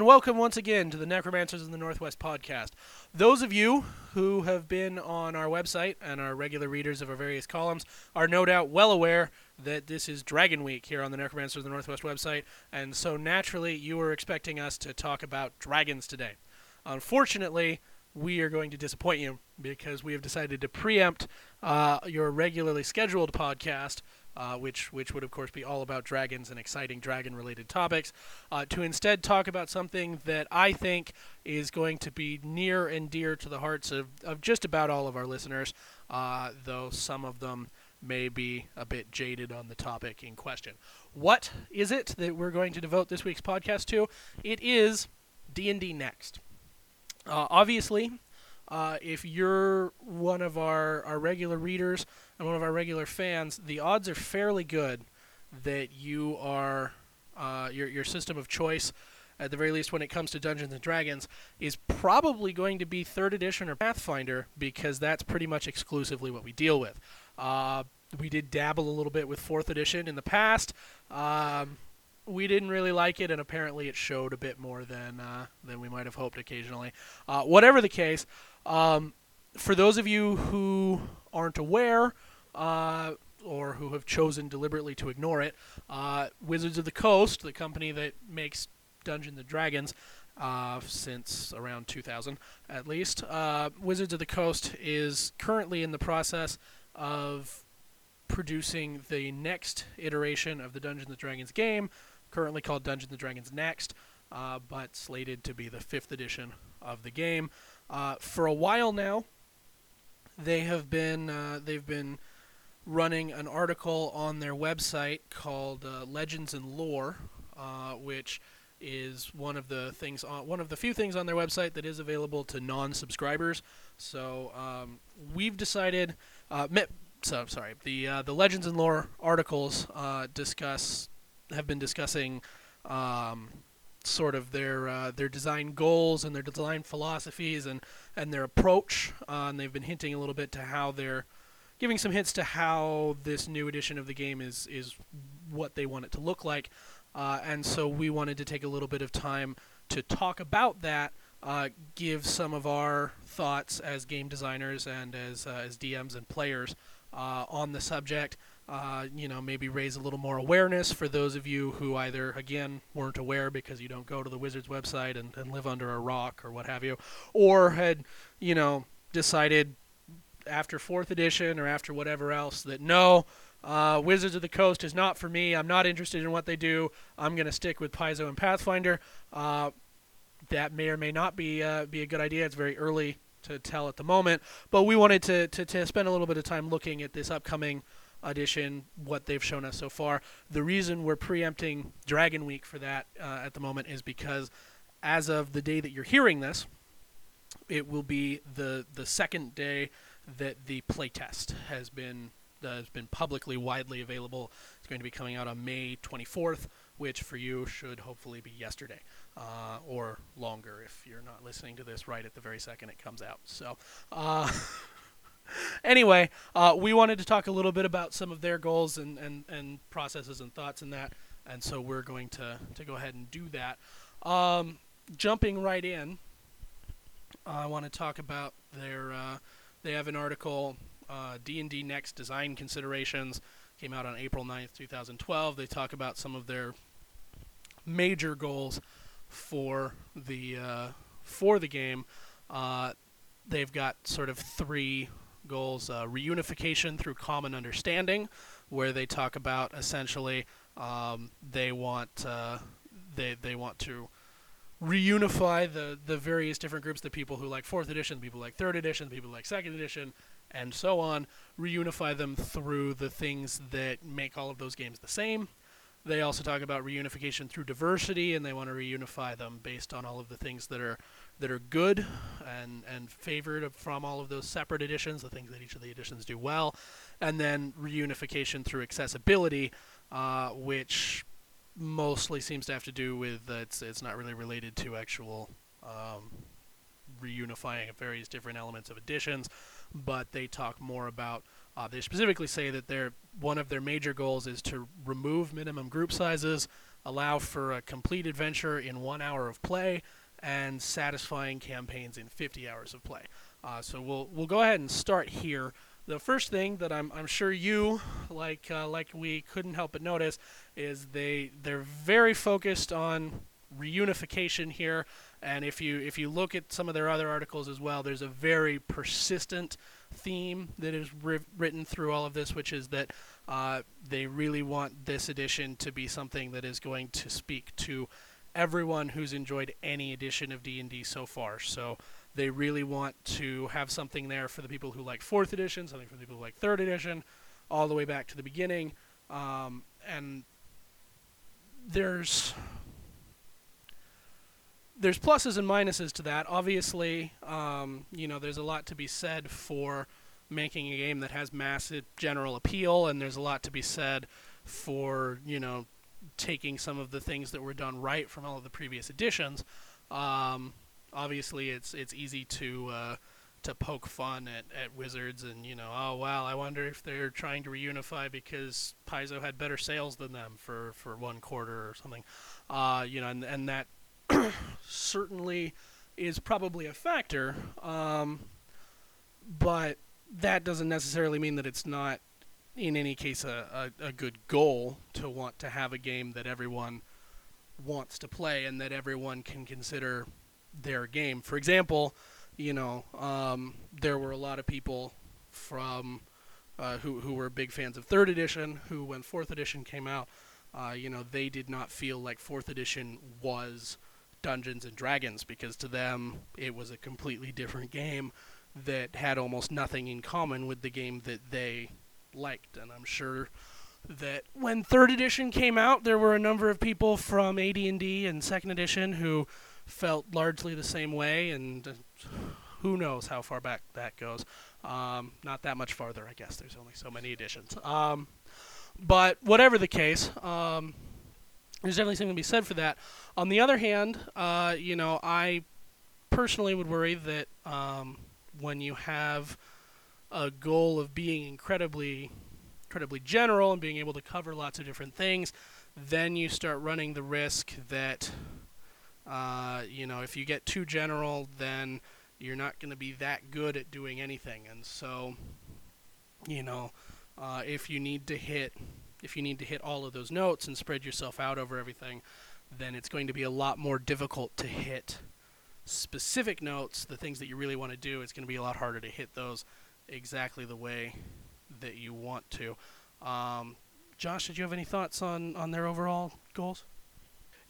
And welcome once again to the Necromancers of the Northwest podcast. Those of you who have been on our website and are regular readers of our various columns are no doubt well aware that this is Dragon Week here on the Necromancers of the Northwest website, and so naturally you were expecting us to talk about dragons today. Unfortunately, we are going to disappoint you because we have decided to preempt uh, your regularly scheduled podcast uh, which which would of course be all about dragons and exciting dragon-related topics, uh, to instead talk about something that I think is going to be near and dear to the hearts of, of just about all of our listeners, uh, though some of them may be a bit jaded on the topic in question. What is it that we're going to devote this week's podcast to? It is D&D Next. Uh, obviously, uh, if you're one of our, our regular readers and one of our regular fans, the odds are fairly good that you are uh, your your system of choice, at the very least when it comes to Dungeons and Dragons, is probably going to be Third Edition or Pathfinder because that's pretty much exclusively what we deal with. Uh, we did dabble a little bit with Fourth Edition in the past. Um, we didn't really like it, and apparently it showed a bit more than uh, than we might have hoped occasionally. Uh, whatever the case, um, for those of you who aren't aware, uh, or who have chosen deliberately to ignore it, uh, Wizards of the Coast, the company that makes Dungeons and Dragons, uh, since around 2000 at least, uh, Wizards of the Coast is currently in the process of producing the next iteration of the Dungeons and Dragons game, currently called Dungeons and Dragons Next, uh, but slated to be the fifth edition of the game. Uh, for a while now, they have been uh, they've been running an article on their website called uh, Legends and Lore, uh, which is one of the things on one of the few things on their website that is available to non-subscribers. So um, we've decided. Uh, so sorry. The uh, the Legends and Lore articles discuss have been discussing. Um, sort of their uh, their design goals and their design philosophies and and their approach. Uh, and they've been hinting a little bit to how they're giving some hints to how this new edition of the game is is what they want it to look like. Uh, and so we wanted to take a little bit of time to talk about that, uh, give some of our thoughts as game designers and as uh, as DMs and players uh, on the subject uh, you know, maybe raise a little more awareness for those of you who either, again, weren't aware because you don't go to the Wizards website and, and live under a rock or what have you, or had, you know, decided after fourth edition or after whatever else that no, uh, Wizards of the Coast is not for me. I'm not interested in what they do. I'm going to stick with Paizo and Pathfinder. Uh, that may or may not be uh, be a good idea. It's very early to tell at the moment, but we wanted to, to, to spend a little bit of time looking at this upcoming audition, what they've shown us so far. The reason we're preempting Dragon Week for that uh, at the moment is because as of the day that you're hearing this, it will be the the second day that the playtest has been uh, has been publicly widely available. It's going to be coming out on May 24th, which for you should hopefully be yesterday uh, or longer if you're not listening to this right at the very second it comes out. So. Uh, anyway, uh, we wanted to talk a little bit about some of their goals and, and, and processes and thoughts in that, and so we're going to, to go ahead and do that. Um, jumping right in, I want to talk about their. Uh, they have an article, uh, D&D Next Design Considerations, came out on April 9th, 2012. They talk about some of their major goals for the uh, for the game. Uh, they've got sort of three goals uh, reunification through common understanding, where they talk about essentially um, they want uh, they they want to reunify the the various different groups, the people who like fourth edition, the people like third edition, the people like second edition, and so on. Reunify them through the things that make all of those games the same. They also talk about reunification through diversity, and they want to reunify them based on all of the things that are that are good and and favored from all of those separate editions, the things that each of the editions do well, and then reunification through accessibility, uh, which mostly seems to have to do with uh, it's it's not really related to actual um, reunifying of various different elements of editions, but they talk more about. Uh, they specifically say that their one of their major goals is to remove minimum group sizes allow for a complete adventure in one hour of play and satisfying campaigns in 50 hours of play. Uh, so we'll we'll go ahead and start here. The first thing that I'm, I'm sure you like uh, like we couldn't help but notice is they they're very focused on reunification here. And if you if you look at some of their other articles as well, there's a very persistent theme that is ri- written through all of this, which is that uh, they really want this edition to be something that is going to speak to everyone who's enjoyed any edition of D&D so far. So they really want to have something there for the people who like fourth edition, something for the people who like third edition, all the way back to the beginning. Um, and there's there's pluses and minuses to that. Obviously, um, you know, there's a lot to be said for making a game that has massive general appeal, and there's a lot to be said for you know taking some of the things that were done right from all of the previous editions. Um, obviously, it's it's easy to uh, to poke fun at, at Wizards and you know, oh wow, I wonder if they're trying to reunify because Paizo had better sales than them for, for one quarter or something. Uh, you know, and and that certainly is probably a factor, um, but that doesn't necessarily mean that it's not, in any case, a, a, a good goal to want to have a game that everyone wants to play and that everyone can consider their game. For example, you know, um, there were a lot of people from uh, who who were big fans of third edition, who when fourth edition came out, uh, you know, they did not feel like fourth edition was Dungeons and Dragons because to them it was a completely different game that had almost nothing in common with the game that they liked. And I'm sure that when third edition came out, there were a number of people from AD&D and second edition who felt largely the same way, and uh, who knows how far back that goes. Um, not that much farther, I guess. There's only so many editions. Um, but whatever the case, um, there's definitely something to be said for that. On the other hand, uh, you know, I personally would worry that um, when you have a goal of being incredibly, incredibly general and being able to cover lots of different things, then you start running the risk that, uh, you know, if you get too general, then you're not going to be that good at doing anything. And so, you know, uh, if you need to hit if you need to hit all of those notes and spread yourself out over everything, then it's going to be a lot more difficult to hit specific notes, the things that you really want to do. It's going to be a lot harder to hit those exactly the way that you want to. Um, Josh, did you have any thoughts on, on their overall goals?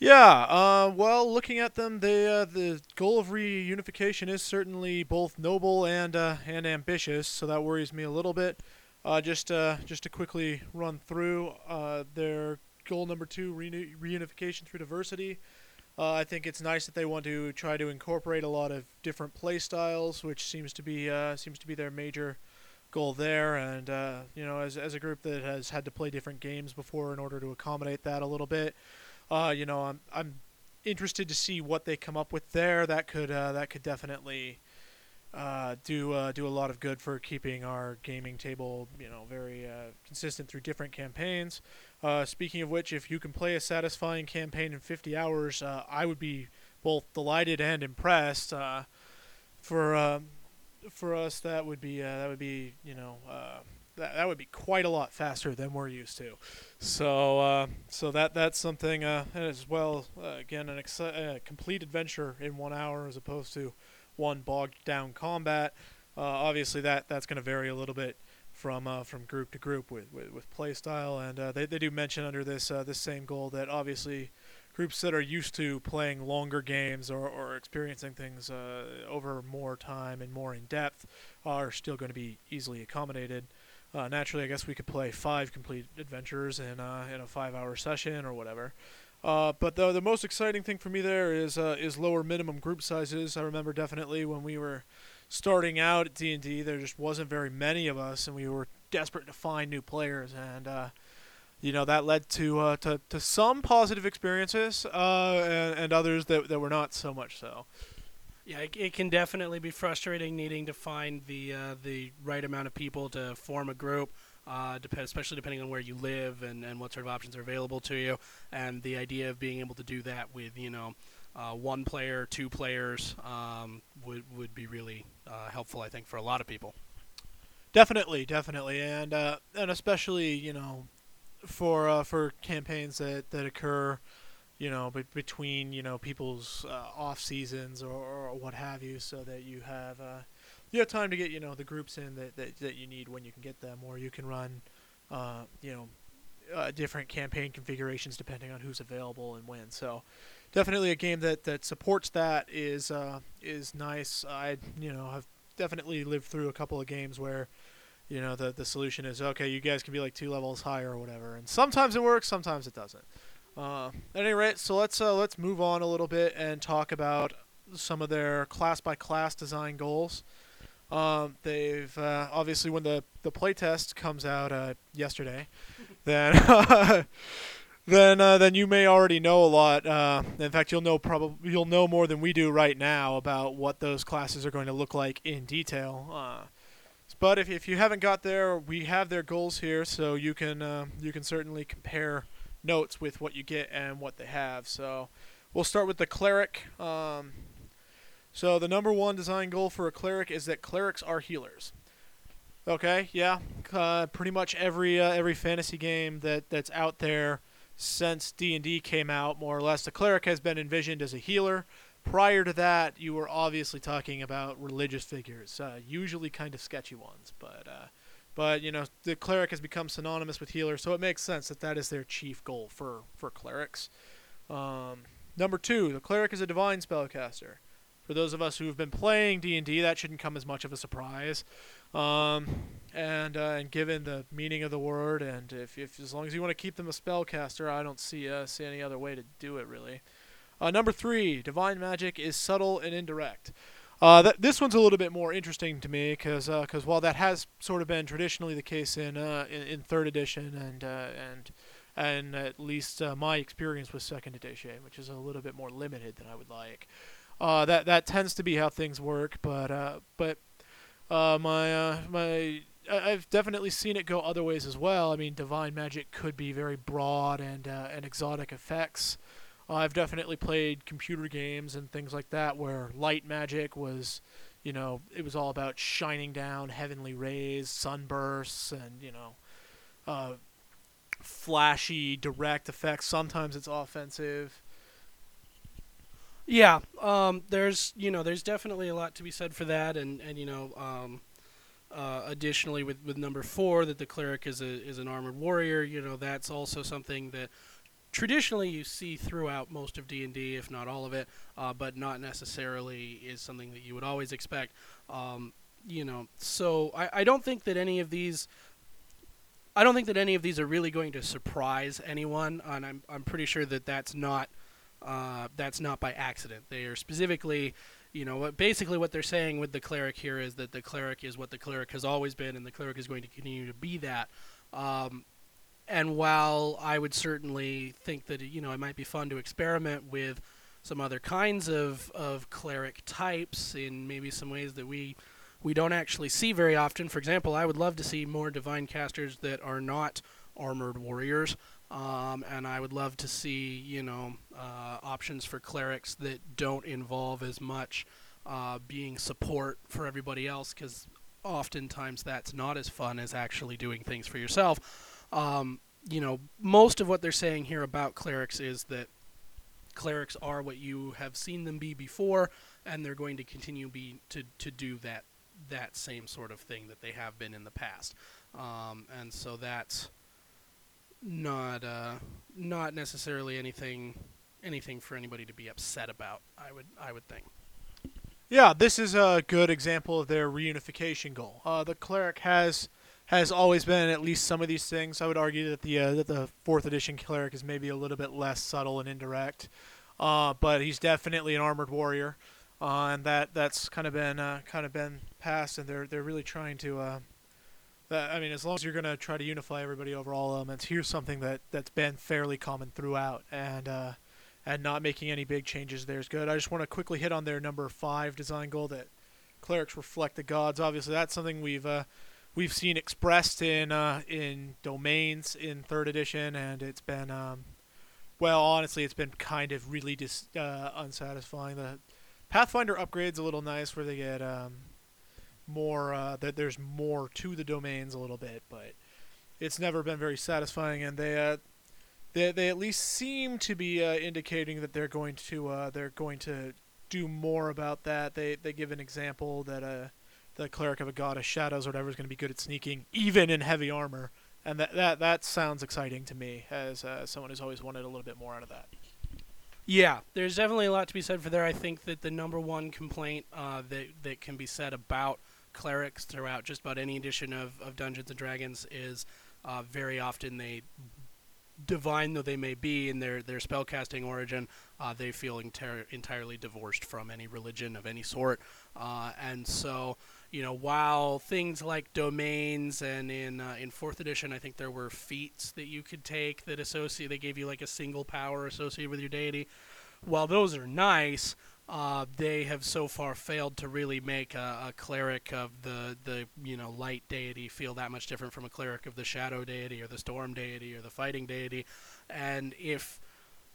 Yeah, uh, well, looking at them, they, uh, the goal of reunification is certainly both noble and uh, and ambitious, so that worries me a little bit. Uh, just uh, just to quickly run through uh, their goal number two, reunification through diversity. I think it's nice that they want to try to incorporate a lot of different play styles, which seems to be seems to be their major goal there. And you know, as as a group that has had to play different games before in order to accommodate that a little bit, you know, I'm I'm interested to see what they come up with there. That could that could definitely uh, do uh, do a lot of good for keeping our gaming table, you know, very uh, consistent through different campaigns. Uh, speaking of which, if you can play a satisfying campaign in 50 hours, uh, I would be both delighted and impressed. Uh, for for us, that would be that would be you know that, that would be quite a lot faster than we're used to. So so that that's something as well. again, an exci- complete adventure in one hour as opposed to one bogged down combat. Uh, obviously, that that's going to vary a little bit from uh, from group to group with with, with play style, and uh, they they do mention under this uh, this same goal that obviously groups that are used to playing longer games or, or experiencing things uh, over more time and more in depth are still going to be easily accommodated. Uh, naturally, I guess we could play five complete adventures in uh, in a five-hour session or whatever. Uh, but the the most exciting thing for me there is uh, is lower minimum group sizes. I remember definitely when we were starting out at D and D, there just wasn't very many of us, and we were desperate to find new players, and uh, you know that led to uh, to to some positive experiences, and, and others that that were not so much so. Yeah, it, it can definitely be frustrating needing to find the uh, the right amount of people to form a group. uh, dep- especially depending on where you live and, and what sort of options are available to you. And the idea of being able to do that with you know uh, one player, two players um, would would be really uh, helpful, I think, for a lot of people. Definitely, definitely, and uh, and especially you know for uh, for campaigns that, that occur, you know, but between you know people's uh, off seasons or, or what have you, so that you have uh, you have time to get you know the groups in that, that, that you need when you can get them, or you can run, uh, you know, uh, different campaign configurations depending on who's available and when. So definitely a game that, that supports that is uh, is nice. I you know have definitely lived through a couple of games where you know the the solution is okay you guys can be like two levels higher or whatever and sometimes it works sometimes it doesn't uh, at any rate so let's uh, let's move on a little bit and talk about some of their class by class design goals um, they've uh, obviously when the the playtest comes out uh, yesterday then then uh, then you may already know a lot. Uh, in fact, you'll know probably you'll know more than we do right now about what those classes are going to look like in detail. Uh, but if, if you haven't got there, we have their goals here, so you can uh, you can certainly compare notes with what you get and what they have. So we'll start with the cleric. Um, so the number one design goal for a cleric is that clerics are healers. Okay, yeah, uh, pretty much every uh, every fantasy game that that's out there since D&D came out, more or less, the cleric has been envisioned as a healer. Prior to that, you were obviously talking about religious figures, uh, usually kind of sketchy ones, but uh, but you know the cleric has become synonymous with healer, so it makes sense that that is their chief goal for for clerics. Um, number two, the cleric is a divine spellcaster. For those of us who have been playing D&D, that shouldn't come as much of a surprise. Um, and uh, and given the meaning of the word, and if, if as long as you want to keep them a spellcaster, I don't see uh, see any other way to do it really. Uh, number three, divine magic is subtle and indirect. Uh, th- this one's a little bit more interesting to me because because while that has sort of been traditionally the case in uh, in, in third edition and uh, and and at least uh, my experience with second edition, which is a little bit more limited than I would like. Uh, that that tends to be how things work, but uh, but uh, my uh, my I've definitely seen it go other ways as well. I mean, divine magic could be very broad and uh, and exotic effects. I've definitely played computer games and things like that where light magic was, you know, it was all about shining down heavenly rays, sunbursts, and you know, uh, flashy direct effects. Sometimes it's offensive. Yeah, um, there's you know there's definitely a lot to be said for that, and and you know um, uh, additionally with, with number four that the cleric is a is an armored warrior. You know that's also something that traditionally you see throughout most of D and D, if not all of it, uh, but not necessarily is something that you would always expect. Um, you know, so I, I don't think that any of these. I don't think that any of these are really going to surprise anyone, and I'm I'm pretty sure that that's not uh, that's not by accident. They are specifically, you know, what basically what they're saying with the cleric here is that the cleric is what the cleric has always been, and the cleric is going to continue to be that. Um, and while I would certainly think that you know it might be fun to experiment with some other kinds of, of cleric types in maybe some ways that we we don't actually see very often. For example, I would love to see more divine casters that are not armored warriors. Um, and I would love to see, you know, uh, options for clerics that don't involve as much uh, being support for everybody else, because oftentimes that's not as fun as actually doing things for yourself. Um, you know, most of what they're saying here about clerics is that clerics are what you have seen them be before, and they're going to continue be to, to do that that same sort of thing that they have been in the past. Um, and so that's not uh, not necessarily anything anything for anybody to be upset about. I would I would think. Yeah, this is a good example of their reunification goal. Uh, the cleric has has always been at least some of these things. I would argue that the uh, that the fourth edition cleric is maybe a little bit less subtle and indirect, uh, but he's definitely an armored warrior, uh, and that that's kind of been uh, kind of been passed, and they're they're really trying to. Uh, that, I mean, as long as you're going to try to unify everybody over all elements, here's something that that's been fairly common throughout, and uh, and not making any big changes there is good. I just want to quickly hit on their number five design goal that clerics reflect the gods. Obviously, that's something we've uh, we've seen expressed in uh, in domains in third edition, and it's been um, well, honestly, it's been kind of really dis- uh, unsatisfying. The Pathfinder upgrades a little nice, where they get um, more uh, that there's more to the domains a little bit, but it's never been very satisfying, and they uh, they they at least seem to be uh, indicating that they're going to uh, they're going to do more about that. They they give an example that the cleric of a god of shadows or whatever is going to be good at sneaking, even in heavy armor, and that that that sounds exciting to me as uh, someone who's always wanted a little bit more out of that. Yeah, there's definitely a lot to be said for there. I think that the number one complaint uh, that that can be said about clerics throughout just about any edition of, of Dungeons and Dragons is uh, very often they divine though they may be in their, their spellcasting origin, uh, they feel enter- entirely divorced from any religion of any sort. Uh, and so, you know, while things like domains and in uh, in fourth edition, I think there were feats that you could take that associate they gave you like a single power associated with your deity. While those are nice, uh, they have so far failed to really make a, a, cleric of the, the you know light deity feel that much different from a cleric of the shadow deity or the storm deity or the fighting deity, and if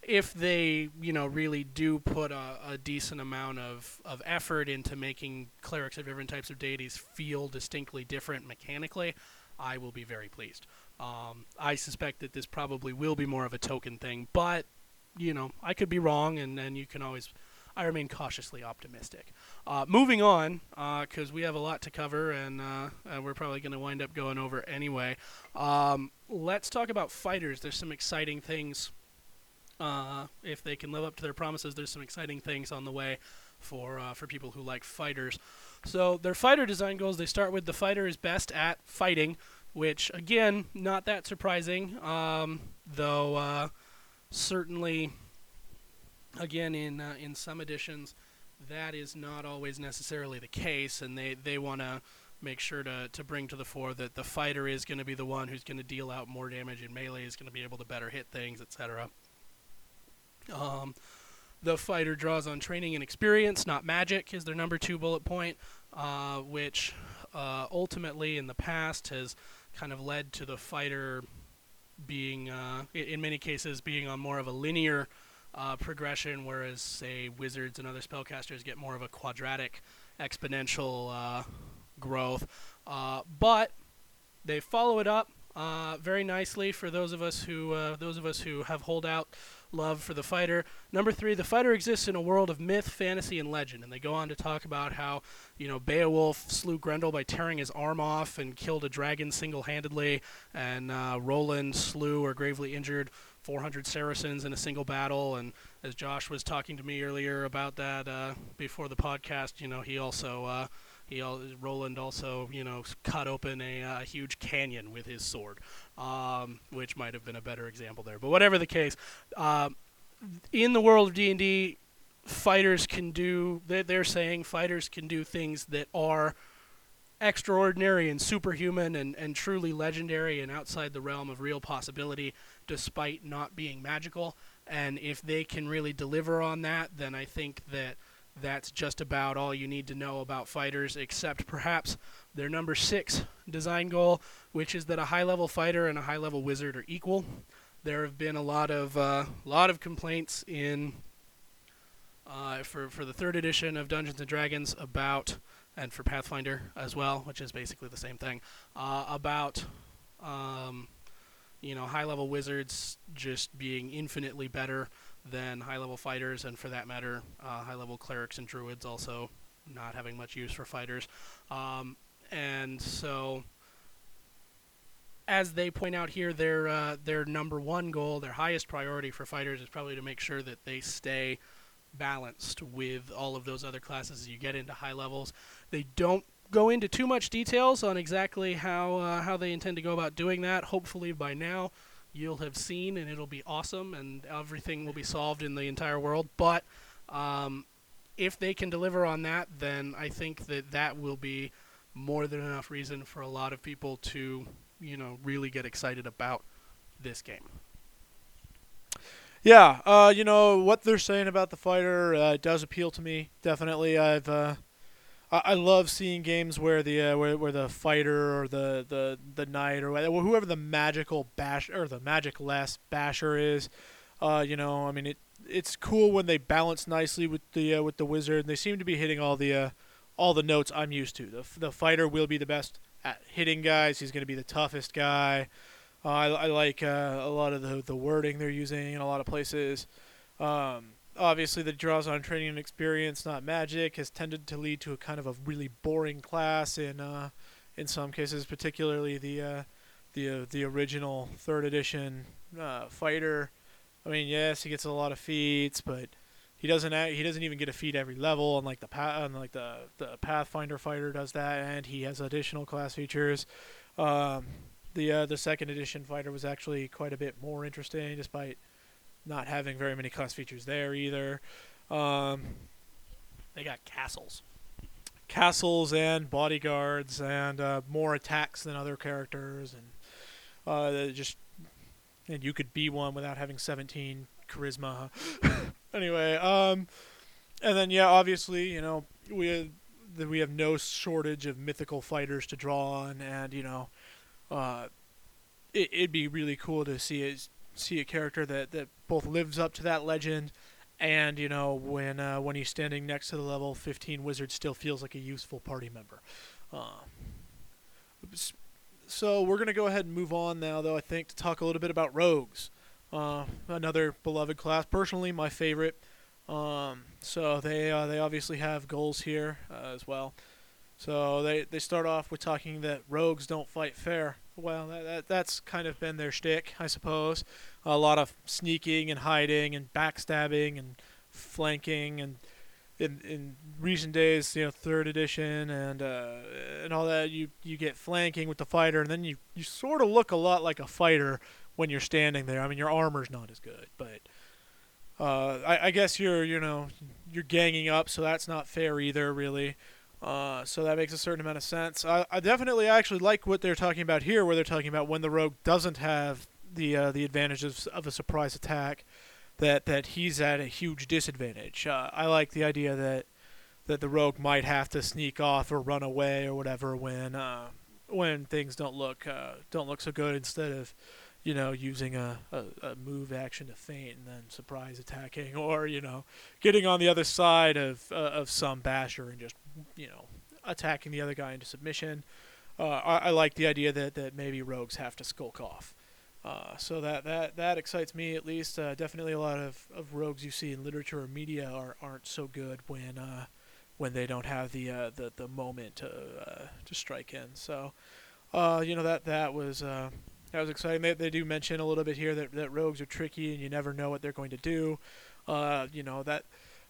if they you know really do put a, a decent amount of, of effort into making clerics of different types of deities feel distinctly different mechanically, I will be very pleased. Um, I suspect that this probably will be more of a token thing, but you know I could be wrong, and then you can always I remain cautiously optimistic. Uh, moving on, because uh, we have a lot to cover, and, uh, we're probably going to wind up going over anyway. Um, let's talk about fighters. There's some exciting things. Uh, if they can live up to their promises, there's some exciting things on the way for uh, for people who like fighters. So their fighter design goals. They start with the fighter is best at fighting, which again, not that surprising. Um, though uh, certainly again, in uh, in some editions, that is not always necessarily the case, and they they want to make sure to, to bring to the fore that the fighter is going to be the one who's going to deal out more damage in melee, is going to be able to better hit things, etc. Um, the fighter draws on training and experience, not magic, is their number two bullet point, uh, which uh, ultimately in the past has kind of led to the fighter being, uh, in many cases, being on more of a linear uh, progression, whereas say wizards and other spellcasters get more of a quadratic, exponential uh, growth. Uh, but they follow it up very nicely for those of us who those of us who have holdout love for the fighter. Number three, the fighter exists in a world of myth, fantasy, and legend, and they go on to talk about how you know Beowulf slew Grendel by tearing his arm off and killed a dragon single-handedly, and uh, Roland slew or gravely injured 400 Saracens in a single battle. And as Josh was talking to me earlier about that uh, before the podcast, you know, he also uh, he Roland also you know cut open a uh, huge canyon with his sword, um, which might have been a better example there. But whatever the case, uh, in the world of D and D, fighters can do. They're saying fighters can do things that are extraordinary and superhuman and, and truly legendary and outside the realm of real possibility despite not being magical. And if they can really deliver on that, then I think that that's just about all you need to know about fighters, except perhaps their number six design goal, which is that a high level fighter and a high level wizard are equal. There have been a lot of uh, lot of complaints in uh, for for the third edition of Dungeons and Dragons about and for Pathfinder as well, which is basically the same thing, uh, about um, you know high level wizards just being infinitely better than high level fighters, and for that matter, uh, high level clerics and druids also not having much use for fighters, um, and so. As they point out here, their uh, their number one goal, their highest priority for fighters, is probably to make sure that they stay balanced with all of those other classes as you get into high levels. They don't go into too much details on exactly how uh, how they intend to go about doing that. Hopefully by now you'll have seen and it'll be awesome and everything will be solved in the entire world. But um, if they can deliver on that, then I think that that will be more than enough reason for a lot of people to you know really get excited about this game. Yeah, uh, you know what they're saying about the fighter uh, does appeal to me. Definitely, I've uh, I, love seeing games where the uh, where, where the fighter or the, the, the knight or whoever the magical bash or the magic less basher is, uh, you know, I mean it it's cool when they balance nicely with the uh, with the wizard. They seem to be hitting all the uh, all the notes I'm used to. The the fighter will be the best at hitting guys. He's going to be the toughest guy. Uh, I, I like uh, a lot of the the wording they're using in a lot of places. Um, obviously, the draws on training and experience, not magic, has tended to lead to a kind of a really boring class in uh, in some cases, particularly the uh, the uh, the original third edition uh, fighter. I mean, yes, he gets a lot of feats, but he doesn't a- he doesn't even get a feat every level, unlike the pa- unlike the the Pathfinder fighter does that, and he has additional class features. Um, the uh, the second edition fighter was actually quite a bit more interesting, despite not having very many class features there either. Um, They got castles. castles and bodyguards and uh, more attacks than other characters and uh, just and you could be one without having 17 charisma anyway um and then yeah obviously you know we have, we have no shortage of mythical fighters to draw on and you know uh it, it'd be really cool to see it see a character that that both lives up to that legend and you know when uh, when he's standing next to the level 15 wizard still feels like a useful party member. Uh, so we're going to go ahead and move on now though i think to talk a little bit about rogues. Uh, another beloved class personally my favorite. Um, so they uh, they obviously have goals here uh, as well. So they, they start off with talking that rogues don't fight fair well that, that that's kind of been their shtick i suppose a lot of sneaking and hiding and backstabbing and flanking and in in recent days, you know, third edition and uh, and all that, you you get flanking with the fighter, and then you you sort of look a lot like a fighter when you're standing there. I mean, your armor's not as good, but uh, I, I guess you're you know you're ganging up, so that's not fair either, really. Uh, so that makes a certain amount of sense. I, I definitely actually like what they're talking about here, where they're talking about when the rogue doesn't have the uh, the advantages of a surprise attack, that that he's at a huge disadvantage. Uh, I like the idea that that the rogue might have to sneak off or run away or whatever when uh, when things don't look uh, don't look so good. Instead of you know using a, a, a move action to feint and then surprise attacking, or you know getting on the other side of uh, of some basher and just you know attacking the other guy into submission. Uh, I, I like the idea that, that maybe rogues have to skulk off. Uh, so that, that that excites me at least. Uh, definitely a lot of, of rogues you see in literature or media are, aren't so good when uh, when they don't have the uh, the, the moment to uh, to strike in. So you know that that was that was exciting. They, they do mention a little bit here that, that rogues are tricky and you never know what they're going to do. You know that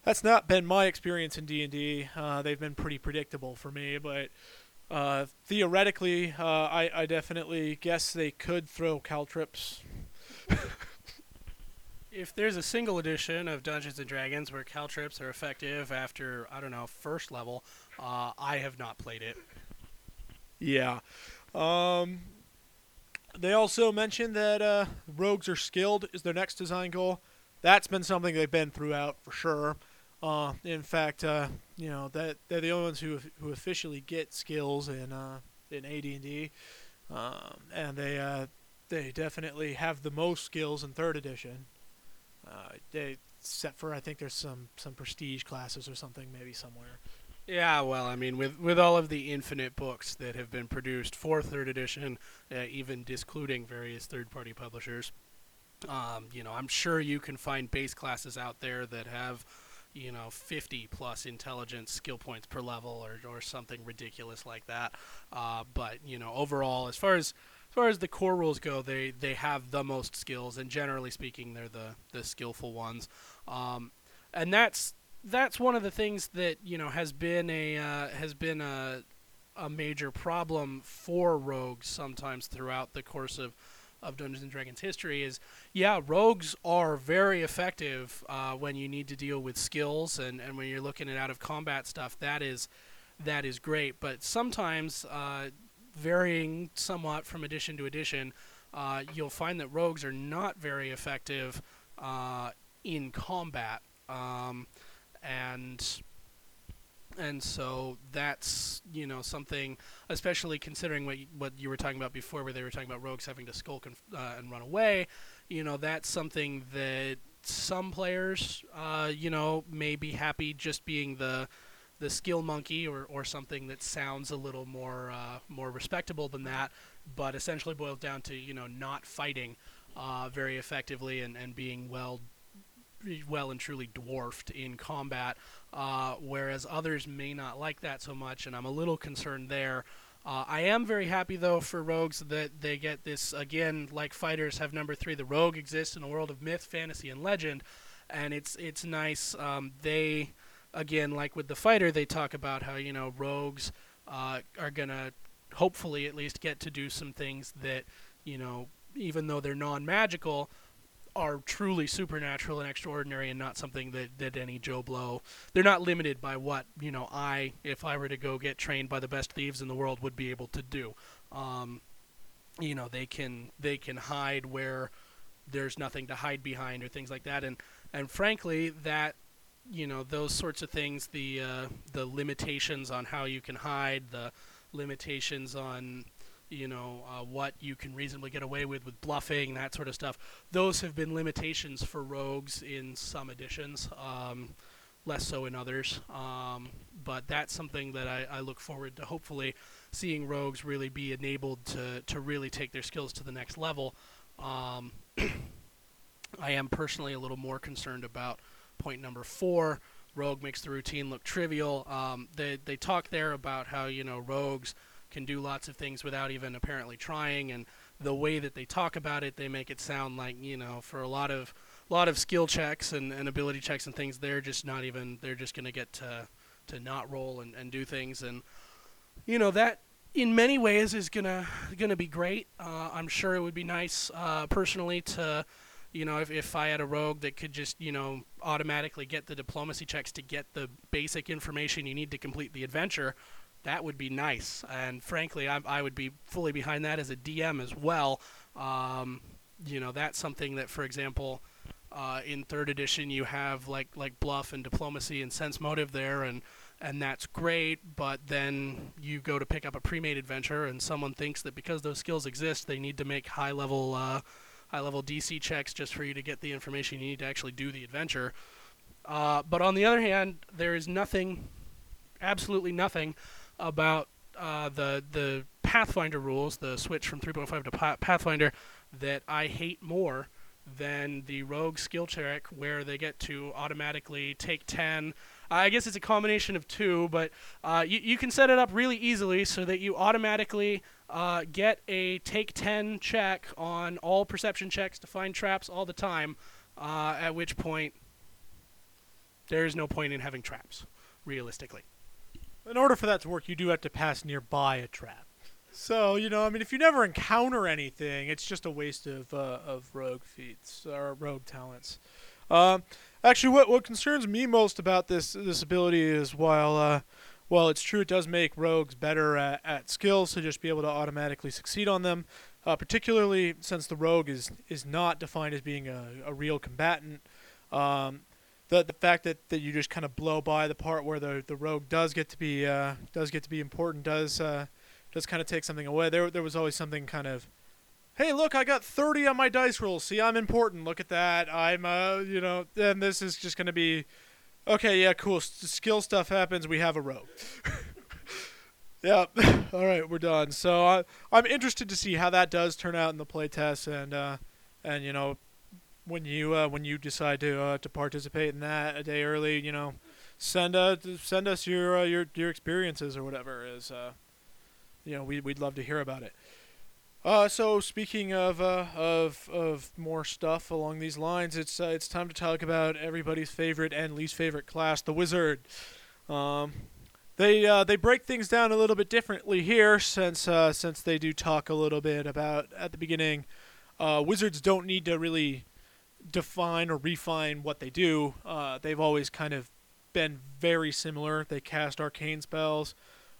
that's not been my experience in D and D. They've been pretty predictable for me, but uh, theoretically, uh, I, I definitely guess they could throw caltrops. If there's a single edition of Dungeons and Dragons where caltrops are effective after I don't know first level, uh, I have not played it. Yeah. Um, they also mentioned that uh, rogues are skilled is their next design goal. That's been something they've been throughout for sure. Uh, in fact, uh, you know that they're the only ones who who officially get skills in uh, in AD&D, um, and they uh, they definitely have the most skills in third edition. Uh, they except for I think there's some some prestige classes or something maybe somewhere. Yeah, well, I mean, with with all of the infinite books that have been produced for third edition, uh, even discluding various third-party publishers, um, you know, I'm sure you can find base classes out there that have, you know, 50 plus intelligence skill points per level, or or something ridiculous like that. Uh, but you know, overall, as far as as far as the core rules go, they they have the most skills, and generally speaking, they're the the skillful ones. Um, and that's that's one of the things that you know has been a uh, has been a a major problem for rogues sometimes throughout the course of of Dungeons and Dragons history is yeah rogues are very effective uh, when you need to deal with skills and, and when you're looking at out of combat stuff that is that is great. But sometimes uh, varying somewhat from edition to edition uh, you'll find that rogues are not very effective uh, in combat. Um, and and so that's you know something, especially considering what you, what you were talking about before, where they were talking about rogues having to skulk and, uh, and run away. You know, that's something that some players, uh, you know, may be happy just being the the skill monkey or, or something that sounds a little more uh, more respectable than that, but essentially boils down to you know not fighting uh, very effectively and, and being well well and truly dwarfed in combat, uh, whereas others may not like that so much, and I'm a little concerned there. Uh, I am very happy though for rogues that they get this again, like fighters have number three. The rogue exists in a world of myth, fantasy, and legend, and it's it's nice. Um, they again, like with the fighter, they talk about how you know rogues uh, are gonna hopefully at least get to do some things that you know even though they're non-magical are truly supernatural and extraordinary and not something that, that any Joe Blow they're not limited by what, you know, I if I were to go get trained by the best thieves in the world would be able to do. Um, you know, they can they can hide where there's nothing to hide behind or things like that and and frankly that you know those sorts of things the uh, the limitations on how you can hide the limitations on you know uh, what you can reasonably get away with with bluffing that sort of stuff. Those have been limitations for rogues in some editions um, less so in others. Um, but that's something that I, I, look forward to hopefully seeing rogues really be enabled to, to really take their skills to the next level. Um, I am personally a little more concerned about point number four rogue makes the routine look trivial. Um, they, they talk there about how you know rogues can do lots of things without even apparently trying and the way that they talk about it they make it sound like you know for a lot of lot of skill checks and, and ability checks and things they're just not even they're just going to get to to not roll and, and do things. And you know that in many ways is gonna gonna be great. Uh, i'm sure it would be nice uh, personally to you know if, if i had a rogue that could just you know automatically get the diplomacy checks to get the basic information you need to complete the adventure that would be nice. And frankly, I, I would be fully behind that as a DM as well. Um, you know, that's something that, for example, uh, in third edition you have like like bluff and diplomacy and sense motive there, and and that's great. But then you go to pick up a pre-made adventure, and someone thinks that because those skills exist, they need to make high level uh, high level DC checks just for you to get the information you need to actually do the adventure. Uh, but on the other hand, there is nothing, absolutely nothing about uh, the the Pathfinder rules, the switch from 3.5 to Pathfinder, that I hate more than the Rogue skill check, where they get to automatically take 10. I guess it's a combination of two, but uh, you, you can set it up really easily so that you automatically uh, get a take 10 check on all perception checks to find traps all the time, uh, at which point there is no point in having traps, realistically in order for that to work, you do have to pass nearby a trap. So you know, I mean, if you never encounter anything, it's just a waste of uh, of rogue feats or rogue talents. Um, actually, what what concerns me most about this this ability is while uh, while it's true it does make rogues better at, at skills to just be able to automatically succeed on them, uh, particularly since the rogue is is not defined as being a, a real combatant. Um, the the fact that, that you just kind of blow by the part where the the rogue does get to be uh, does get to be important does uh, does kind of take something away. There there was always something kind of, hey look I got 30 on my dice roll. See I'm important. Look at that. I'm uh you know and this is just gonna be, okay yeah cool S- skill stuff happens. We have a rogue. yeah. All right we're done. So I I'm interested to see how that does turn out in the playtest and uh and you know when you uh, when you decide to uh, to participate in that a day early, you know, send uh, send us your uh, your your experiences or whatever is uh, you know we we'd love to hear about it. Uh, so speaking of uh, of of more stuff along these lines, it's uh, it's time to talk about everybody's favorite and least favorite class, the wizard. Um, they uh, they break things down a little bit differently here, since uh, since they do talk a little bit about at the beginning. Uh, wizards don't need to really define or refine what they do. Uh, they've always kind of been very similar. They cast arcane spells.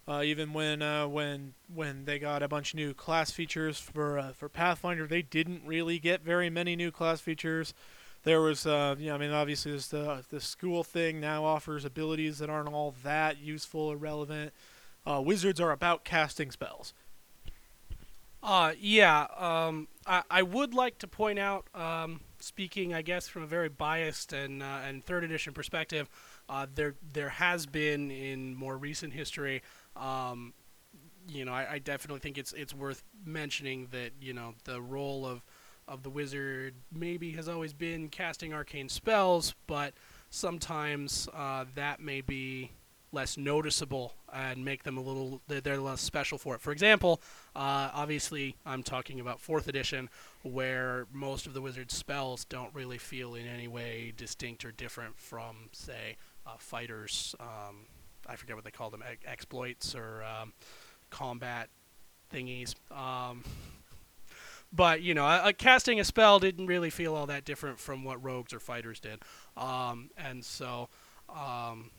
Uh, even when uh, when when they got a bunch of new class features for uh, for Pathfinder, they didn't really get very many new class features. there was, uh, yeah, I mean, obviously, there's the the school thing now offers abilities that aren't all that useful or relevant. Uh, wizards are about casting spells. Uh, yeah. Um, I, I would like to point out, um, speaking, I guess, from a very biased and uh, and third edition perspective, uh, there there has been in more recent history. Um, you know, I, I definitely think it's it's worth mentioning that you know the role of of the wizard maybe has always been casting arcane spells, but sometimes uh, that may be less noticeable and make them a little they're, less special for it. For example, uh, obviously I'm talking about fourth edition, where most of the wizard's spells don't really feel in any way distinct or different from, say, uh, fighters. Um, I forget what they call them, e- exploits or um, combat thingies. Um, but you know, casting a spell didn't really feel all that different from what rogues or fighters did, um, and so. Um,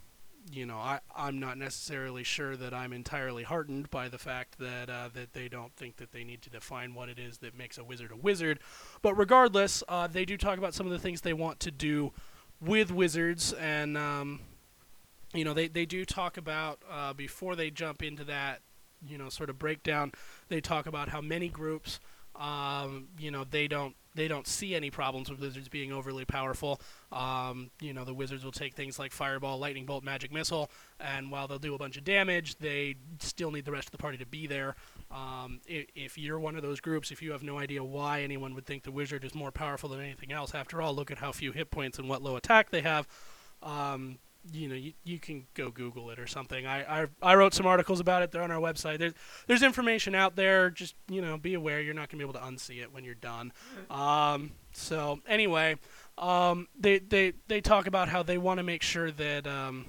you know, I, I'm not necessarily sure that I'm entirely heartened by the fact that uh, that they don't think that they need to define what it is that makes a wizard a wizard. But regardless, uh, they do talk about some of the things they want to do with wizards, and um, you know, they they do talk about uh, before they jump into that, you know, sort of breakdown. They talk about how many groups, um, you know, they don't they don't see any problems with wizards being overly powerful. Um, you know, the wizards will take things like fireball, lightning bolt, magic missile, and while they'll do a bunch of damage, they still need the rest of the party to be there. Um, if, if you're one of those groups, if you have no idea why anyone would think the wizard is more powerful than anything else, after all, look at how few hit points and what low attack they have. Um, you know, you, you can go Google it or something. I, I I wrote some articles about it. They're on our website. There's there's information out there. Just you know, be aware you're not gonna be able to unsee it when you're done. Um, so anyway, um, they they they talk about how they want to make sure that um,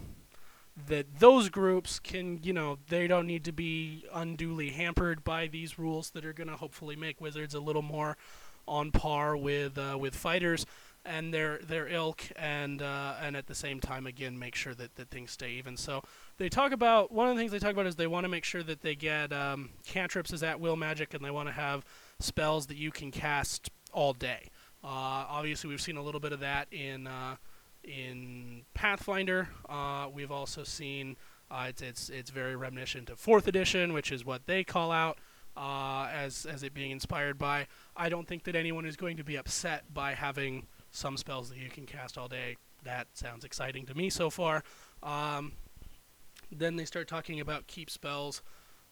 that those groups can you know they don't need to be unduly hampered by these rules that are gonna hopefully make wizards a little more on par with uh, with fighters and their their ilk, and uh, and at the same time, again, make sure that, that things stay even. So they talk about one of the things they talk about is they want to make sure that they get um, cantrips as at will magic, and they want to have spells that you can cast all day. Uh, obviously, we've seen a little bit of that in uh, in Pathfinder. Uh, we've also seen uh, it's it's it's very reminiscent of Fourth Edition, which is what they call out uh, as as it being inspired by. I don't think that anyone is going to be upset by having some spells that you can cast all day. That sounds exciting to me so far. Um, then they start talking about keep spells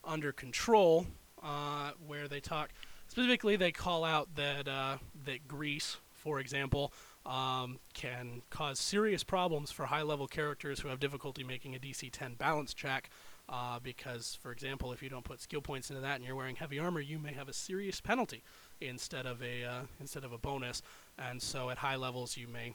under control, uh, where they talk specifically. They call out that uh, that grease, for example, um, can cause serious problems for high-level characters who have difficulty making a DC 10 balance check. Uh, because, for example, if you don't put skill points into that and you're wearing heavy armor, you may have a serious penalty instead of a uh, instead of a bonus and so at high levels you may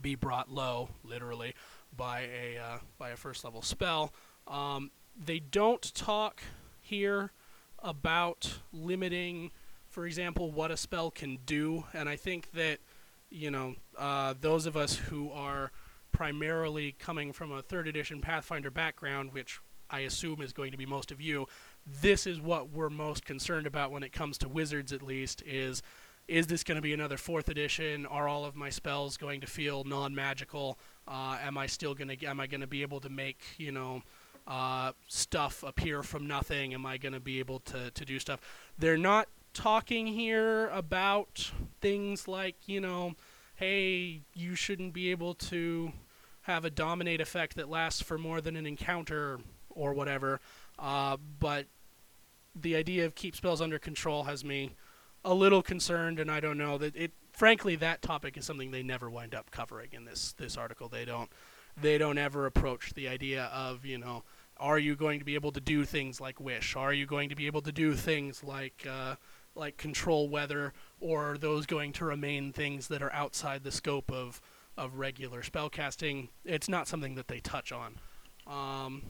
be brought low, literally, by a uh, by a first level spell. Um, they don't talk here about limiting, for example, what a spell can do, and I think that you know uh, those of us who are primarily coming from a third edition Pathfinder background, which I assume is going to be most of you, this is what we're most concerned about when it comes to wizards, at least, is is this going to be another fourth edition? Are all of my spells going to feel non-magical? Uh, am I still going to am I going to be able to make you know uh, stuff appear from nothing? Am I going to be able to to do stuff? They're not talking here about things like you know, hey, you shouldn't be able to have a dominate effect that lasts for more than an encounter or whatever. Uh, but the idea of keep spells under control has me a little concerned, and I don't know that it. Frankly, that topic is something they never wind up covering in this this article. They don't they don't ever approach the idea of you know are you going to be able to do things like wish? Are you going to be able to do things like uh, like control weather, or are those going to remain things that are outside the scope of of regular spellcasting? It's not something that they touch on. Um,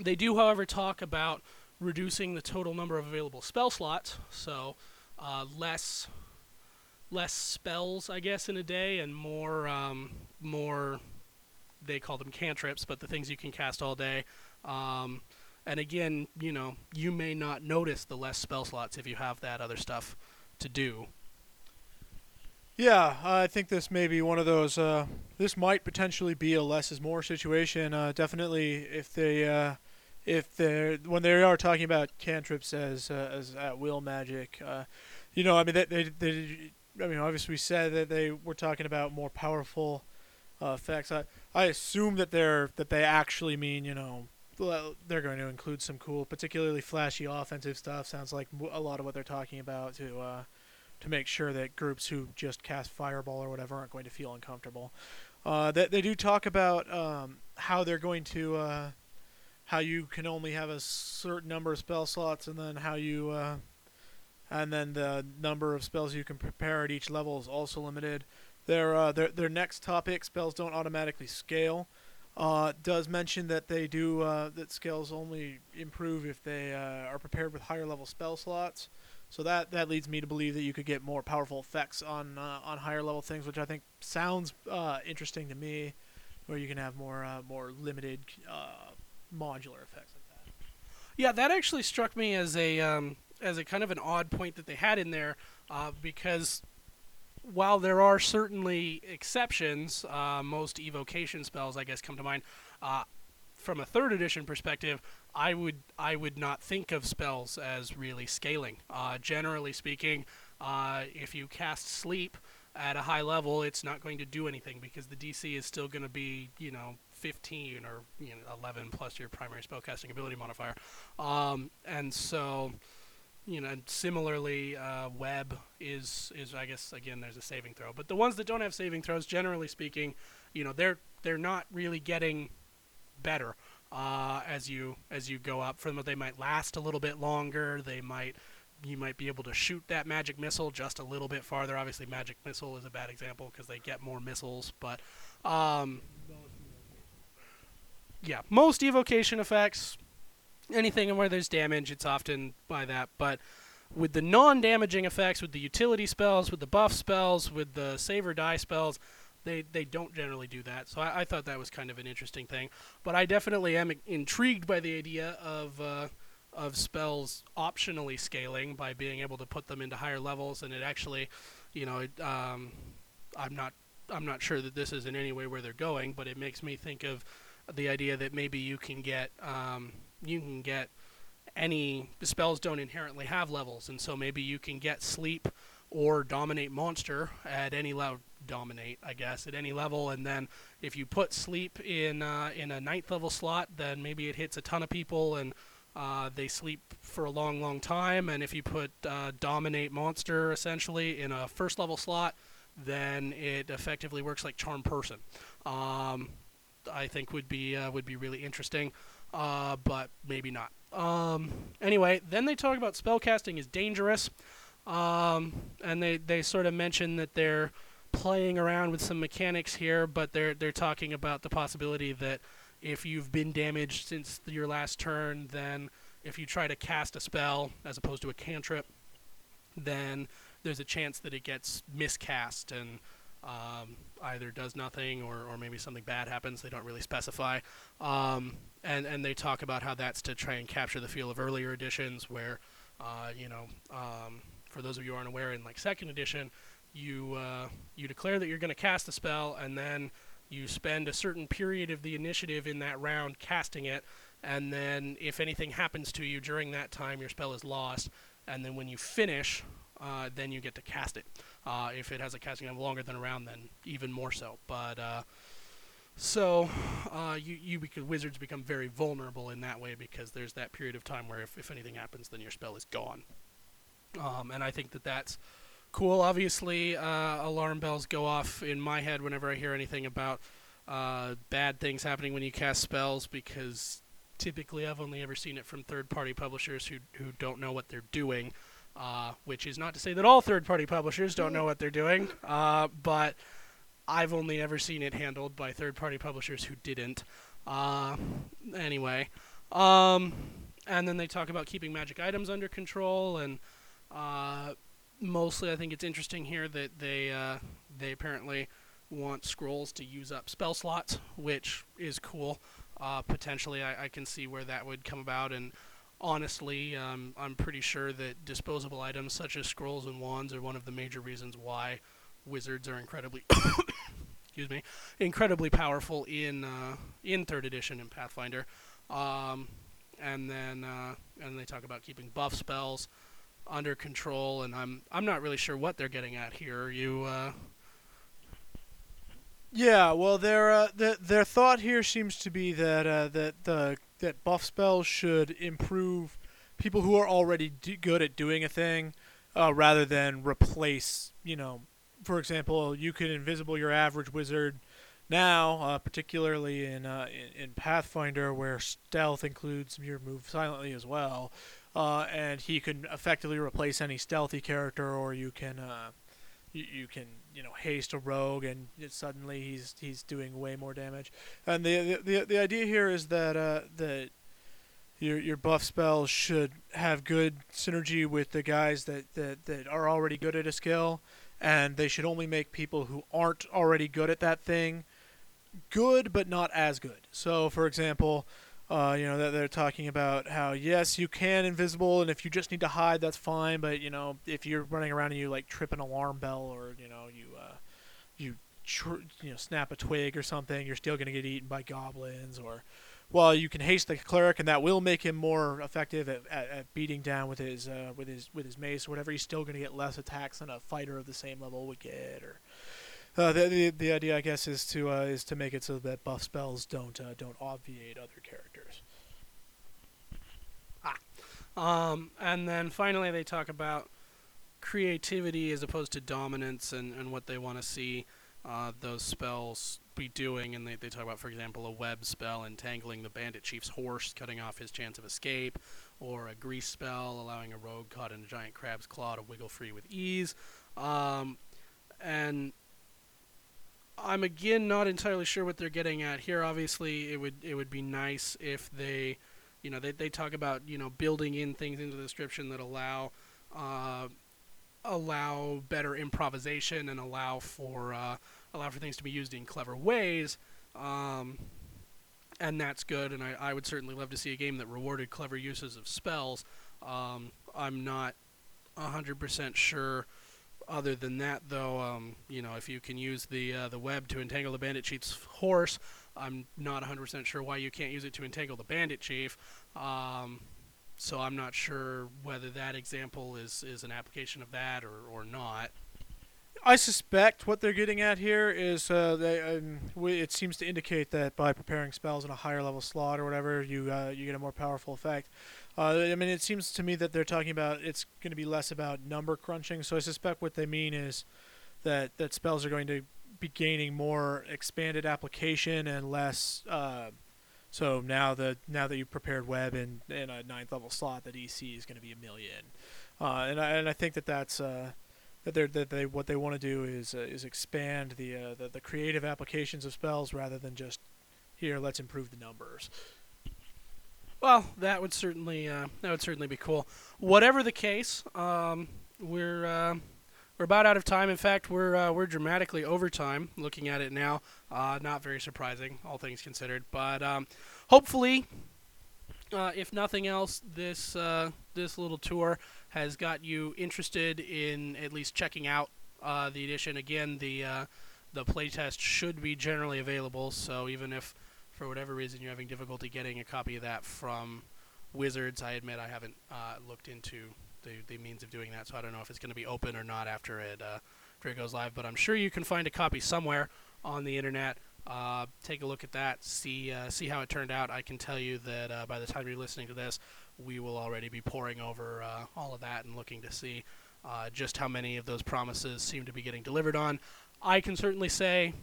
they do, however, talk about reducing the total number of available spell slots. So uh, less less spells, I guess, in a day, and more um, more. They call them cantrips, but the things you can cast all day. Um, and again, you know, you may not notice the less spell slots if you have that other stuff to do. Yeah, I think this may be one of those. Uh, this might potentially be a less is more situation. Uh, definitely, if they, uh, if they're when they are talking about cantrips as uh, as at will magic, uh, you know, I mean, they, they, they, I mean, obviously we said that they were talking about more powerful uh, effects. I, I assume that they're that they actually mean, you know, they're going to include some cool, particularly flashy offensive stuff. Sounds like a lot of what they're talking about to. Uh, to make sure that groups who just cast fireball or whatever aren't going to feel uncomfortable. Uh, they, they do talk about um, how they're going to uh, how you can only have a certain number of spell slots, and then how you uh, and then the number of spells you can prepare at each level is also limited. Their uh, their their next topic spells don't automatically scale. Uh, does mention that they do uh, that scales only improve if they uh, are prepared with higher level spell slots. So that that leads me to believe that you could get more powerful effects on uh, on higher level things, which I think sounds interesting to me, where you can have more more limited modular effects like that. Yeah, that actually struck me as a um, as a kind of an odd point that they had in there, uh, because while there are certainly exceptions, uh, most evocation spells, I guess, come to mind. Uh, from a third edition perspective, I would I would not think of spells as really scaling. Uh, generally speaking, uh, if you cast sleep at a high level, it's not going to do anything because the DC is still going to be you know 15 or you know 11 plus your primary spellcasting ability modifier, um, and so you know similarly uh, web is is I guess again there's a saving throw, but the ones that don't have saving throws, generally speaking, you know they're they're not really getting better uh, as you as you go up. For them, they might last a little bit longer. They might you might be able to shoot that magic missile just a little bit farther. Obviously, magic missile is a bad example because they get more missiles, but um, yeah, most evocation effects, anything where there's damage, it's often by that. But with the non-damaging effects, with the utility spells, with the buff spells, with the save or die spells, they they don't generally do that. So I, I thought that was kind of an interesting thing. But I definitely am intrigued by the idea of uh, of spells optionally scaling by being able to put them into higher levels, and it actually, you know, it, um, I'm not I'm not sure that this is in any way where they're going, but it makes me think of the idea that maybe you can get um, you can get any spells don't inherently have levels, and so maybe you can get sleep or dominate monster at any level dominate, I guess, at any level. And then if you put sleep in uh, in a ninth level slot, then maybe it hits a ton of people and uh, they sleep for a long, long time. And if you put uh, dominate monster essentially in a first level slot, then it effectively works like charm person. Um, I think would be uh, would be really interesting, uh, but maybe not. Um, anyway, then they talk about spellcasting is dangerous. Um, and they, they sort of mention that they're playing around with some mechanics here, but they're they're talking about the possibility that if you've been damaged since your last turn, then if you try to cast a spell as opposed to a cantrip, then there's a chance that it gets miscast and um, either does nothing or, or maybe something bad happens. They don't really specify. Um, and, and they talk about how that's to try and capture the feel of earlier editions where, uh, you know, um, for those of you aren't aware, in like second edition, you uh, you declare that you're going to cast a spell, and then you spend a certain period of the initiative in that round casting it, and then if anything happens to you during that time, your spell is lost, and then when you finish, uh, then you get to cast it. Uh, if it has a casting time longer than a round, then even more so. But uh, so uh, you you bec- wizards become very vulnerable in that way because there's that period of time where if, if anything happens, then your spell is gone. Um, and I think that that's cool. Obviously, uh, alarm bells go off in my head whenever I hear anything about uh, bad things happening when you cast spells because typically I've only ever seen it from third-party publishers who who don't know what they're doing. Uh, which is not to say that all third-party publishers don't know what they're doing, uh, but I've only ever seen it handled by third-party publishers who didn't. Uh, anyway, um, and then they talk about keeping magic items under control and uh, mostly, I think it's interesting here that they uh, they apparently want scrolls to use up spell slots, which is cool. Uh, potentially, I, I, can see where that would come about, and honestly, um, I'm pretty sure that disposable items such as scrolls and wands are one of the major reasons why wizards are incredibly excuse me incredibly powerful in uh, in third edition in Pathfinder. Um, and then uh, and they talk about keeping buff spells under control, and I'm I'm not really sure what they're getting at here. Are you uh, Yeah, well, their uh, the, their thought here seems to be that uh, that the that buff spells should improve people who are already good at doing a thing, uh, rather than replace. You know, for example, you can invisible your average wizard now, uh, particularly in, uh, in in Pathfinder, where stealth includes your move silently as well, uh, and he can effectively replace any stealthy character, or you can. You, you can you know haste a rogue and suddenly he's he's doing way more damage. And the the, the, the idea here is that uh, that your your buff spells should have good synergy with the guys that, that, that are already good at a skill, and they should only make people who aren't already good at that thing good but not as good. So for example, uh, you know, that they're talking about how yes, you can invisible, and if you just need to hide, that's fine. But you know, if you're running around and you like trip an alarm bell, or you know, you uh, you tr- you know snap a twig or something, you're still going to get eaten by goblins. Or well, you can haste the cleric, and that will make him more effective at, at, at beating down with his uh, with his with his mace or whatever. He's still going to get less attacks than a fighter of the same level would get. Or uh, the, the the idea, I guess, is to uh, is to make it so that buff spells don't uh, don't obviate other characters. Um, and then finally, they talk about creativity as opposed to dominance and, and what they want to see uh, those spells be doing. And they, they talk about, for example, a web spell entangling the bandit chief's horse, cutting off his chance of escape, or a grease spell allowing a rogue caught in a giant crab's claw to wiggle free with ease. Um, and I'm again not entirely sure what they're getting at here. Obviously, it would it would be nice if they you know, they, they talk about you know building in things into the description that allow uh, allow better improvisation and allow for uh, allow for things to be used in clever ways. Um, and that's good, and I, I would certainly love to see a game that rewarded clever uses of spells. Um, I'm not 100% sure. Other than that, though, um, you know, if you can use the uh, the web to entangle the bandit chief's horse, I'm not 100% sure why you can't use it to entangle the bandit chief. Um, so I'm not sure whether that example is, is an application of that or, or not. I suspect what they're getting at here is uh, they, um, we, it seems to indicate that by preparing spells in a higher level slot or whatever, you uh, you get a more powerful effect. Uh, I mean, it seems to me that they're talking about it's going to be less about number crunching. So I suspect what they mean is that that spells are going to be gaining more expanded application and less. Uh, so now that now that you've prepared web in, in a ninth level slot, that DC is going to be a million, uh, and I and I think that that's uh, that they that they what they want to do is uh, is expand the, uh, the the creative applications of spells rather than just here let's improve the numbers. Well, that would certainly uh, that would certainly be cool. Whatever the case, um, we're uh, we're about out of time. In fact, we're uh, we're dramatically over time. Looking at it now, uh, not very surprising, all things considered. But um, hopefully, uh, if nothing else, this uh, this little tour has got you interested in at least checking out uh, the edition. Again, the uh, the playtest should be generally available. So even if for whatever reason you're having difficulty getting a copy of that from Wizards, I admit I haven't looked into the, the means of doing that. So I don't know if it's going to be open or not after it uh, after it goes live. But I'm sure you can find a copy somewhere on the internet. Uh, take a look at that. See uh, see how it turned out. I can tell you that uh, by the time you're listening to this, we will already be poring over uh, all of that and looking to see just how many of those promises seem to be getting delivered on. I can certainly say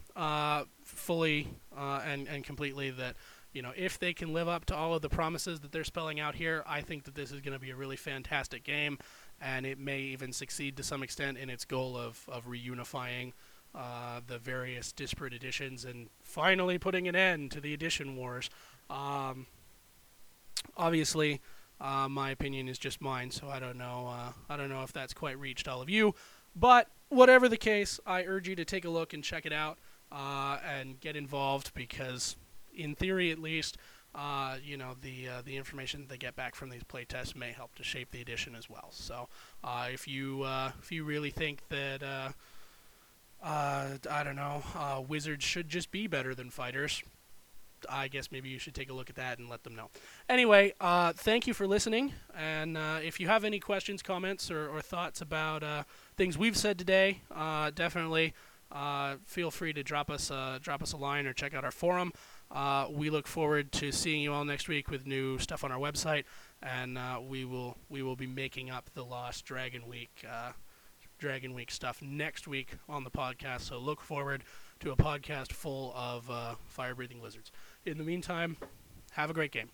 fully and and completely that you know, if they can live up to all of the promises that they're spelling out here, I think that this is going to be a really fantastic game, and it may even succeed to some extent in its goal of, of reunifying uh, the various disparate editions and finally putting an end to the edition wars. Um, obviously, uh, my opinion is just mine, so I don't know. Uh, I don't know if that's quite reached all of you, but whatever the case, I urge you to take a look and check it out uh, and get involved because in theory at least, uh, you know, the uh, the information they get back from these playtests may help to shape the edition as well. So uh, if you uh, if you really think that uh, uh, I don't know, wizards should just be better than fighters. I guess maybe you should take a look at that and let them know. Anyway, thank you for listening. And if you have any questions, comments, or, or thoughts about things we've said today, definitely feel free to drop us drop us a line or check out our forum. Uh, we look forward to seeing you all next week with new stuff on our website, and uh, we will we will be making up the lost Dragon Week uh, Dragon Week stuff next week on the podcast. So look forward to a podcast full of uh, fire breathing lizards. In the meantime, have a great game.